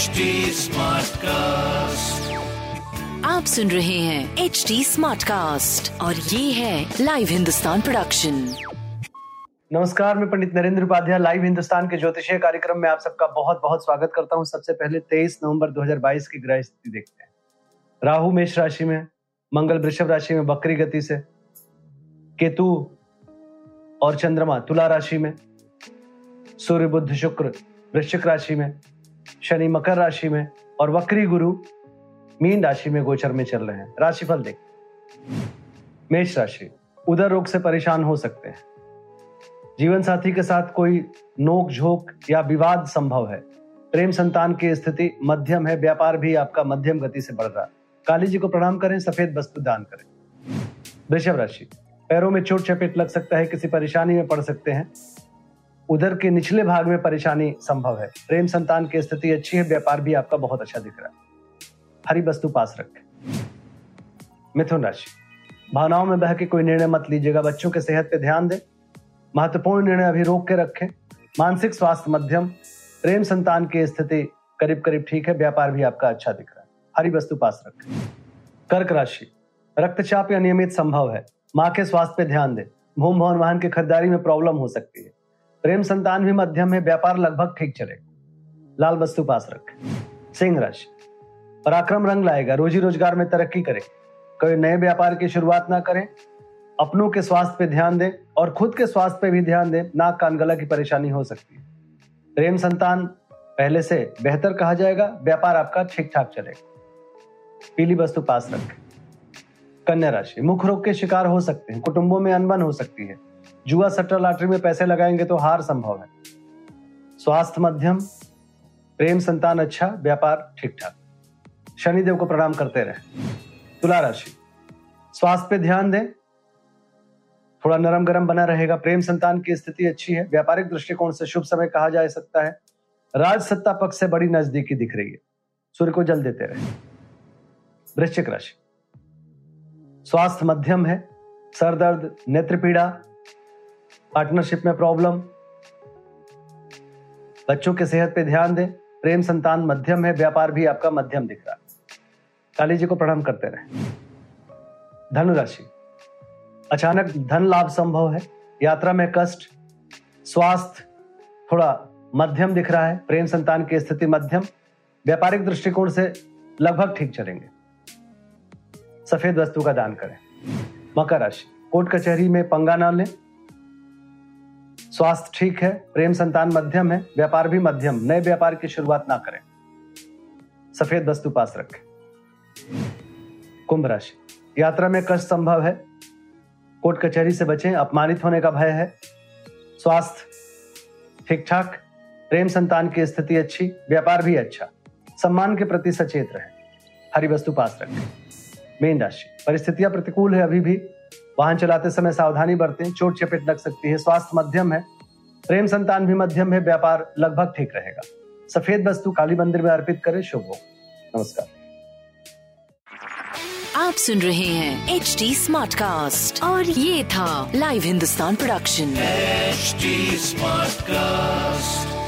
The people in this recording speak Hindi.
HD Smartcast. आप सुन रहे हैं एच डी स्मार्ट कास्ट और ये है लाइव हिंदुस्तान प्रोडक्शन नमस्कार मैं पंडित नरेंद्र उपाध्याय लाइव हिंदुस्तान के ज्योतिषीय कार्यक्रम में आप सबका बहुत बहुत स्वागत करता हूँ। सबसे पहले 23 नवंबर 2022 की ग्रह स्थिति देखते हैं। राहु मेष राशि में मंगल वृषभ राशि में बकरी गति से केतु और चंद्रमा तुला राशि में सूर्य बुद्ध शुक्र वृश्चिक राशि में शनि मकर राशि में और वक्री गुरु मीन राशि में गोचर में चल रहे हैं। राशिफल देख। मेष राशि, उदर रोग से परेशान हो सकते हैं। जीवन साथी के साथ कोई नोक झोंक या विवाद संभव है। प्रेम संतान की स्थिति मध्यम है, व्यापार भी आपका मध्यम गति से बढ़ रहा है। काली जी को प्रणाम करें, सफ़ेद वस्तु दान करें। वृषभ राशि, पैरों में चोट चपेट लग सकता है, किसी परेशानी में पड़ सकते हैं। उधर के निचले भाग में परेशानी संभव है। प्रेम संतान की स्थिति अच्छी है, व्यापार भी आपका बहुत अच्छा दिख रहा है। हरी वस्तु पास रखें। मिथुन राशि। भावनाओं में बह के कोई निर्णय मत लीजिएगा। बच्चों के सेहत पे ध्यान दें। महत्वपूर्ण निर्णय अभी रोक के रखें। मानसिक स्वास्थ्य मध्यम। प्रेम संतान की स्थिति करीब करीब ठीक है। व्यापार भी आपका अच्छा दिख रहा है। हरी वस्तु पास रखें। कर्क राशि। रक्तचाप या नियमित संभव है। माँ के स्वास्थ्य पे ध्यान दें। भूम, भवन, वाहन की खरीदारी में प्रॉब्लम हो सकती है। प्रेम संतान भी मध्यम है, व्यापार लगभग ठीक चलेगा। लाल वस्तु पास रख। सिंह राशि। पराक्रम रंग लाएगा रोजी रोज़गार में तरक्की करें। कोई नए व्यापार की शुरुआत ना करें। अपनों के स्वास्थ्य पे ध्यान दें और खुद के स्वास्थ्य पे भी ध्यान दें। नाक कान गला की परेशानी हो सकती है। प्रेम संतान पहले से बेहतर कहा जाएगा, व्यापार आपका ठीक ठाक चलेगा। पीली वस्तु पास रखें। कन्या राशि। मुख रोग के शिकार हो सकते हैं, कुटुंबों में अनबन हो सकती है। जुआ सट्टा लॉटरी में पैसे लगाएँगे तो हार संभव है। स्वास्थ्य मध्यम, प्रेम संतान अच्छा व्यापार ठीक ठाक शनिदेव को प्रणाम करते रहे। तुला राशि। स्वास्थ्य पे ध्यान दें। थोड़ा नरम गरम बना रहेगा। प्रेम संतान की स्थिति अच्छी है। व्यापारिक दृष्टिकोण से शुभ समय कहा जा सकता है। राज सत्ता पक्ष से बड़ी नजदीकी दिख रही है। सूर्य को जल देते रहे। वृश्चिक राशि। स्वास्थ्य मध्यम है। सर दर्द नेत्र पीड़ा पार्टनरशिप में प्रॉब्लम। बच्चों के सेहत पे ध्यान दें। प्रेम संतान मध्यम है, व्यापार भी आपका मध्यम दिख रहा है। काली जी को प्रणाम करते रहे। धनु राशि अचानक धन लाभ संभव है। यात्रा में कष्ट, स्वास्थ्य थोड़ा मध्यम दिख रहा है। प्रेम संतान की स्थिति मध्यम। व्यापारिक दृष्टिकोण से लगभग ठीक चलेंगे। सफ़ेद वस्तु का दान करें। मकर राशि। कोर्ट कचहरी में पंगा ना लें। स्वास्थ्य ठीक है, प्रेम संतान मध्यम है, व्यापार भी मध्यम, नए व्यापार की शुरुआत ना करें। सफ़ेद वस्तु पास रखें। कुंभ राशि। यात्रा में कष्ट संभव है। कोर्ट कचहरी से बचें, अपमानित होने का भय है। स्वास्थ्य ठीक ठाक, प्रेम संतान की स्थिति अच्छी, व्यापार भी अच्छा। सम्मान के प्रति सचेत रहे। हरी वस्तु पास रखें। मेन राशि। परिस्थितियाँ प्रतिकूल है अभी भी। वाहन चलाते समय सावधानी बरतें चोट चपेट लग सकती है स्वास्थ्य मध्यम है प्रेम संतान भी मध्यम है व्यापार लगभग ठीक रहेगा। सफ़ेद वस्तु काली मंदिर में अर्पित करें शुभ हो। नमस्कार। आप सुन रहे हैं एच डी स्मार्ट कास्ट और ये था live Hindustan production HD Smartcast.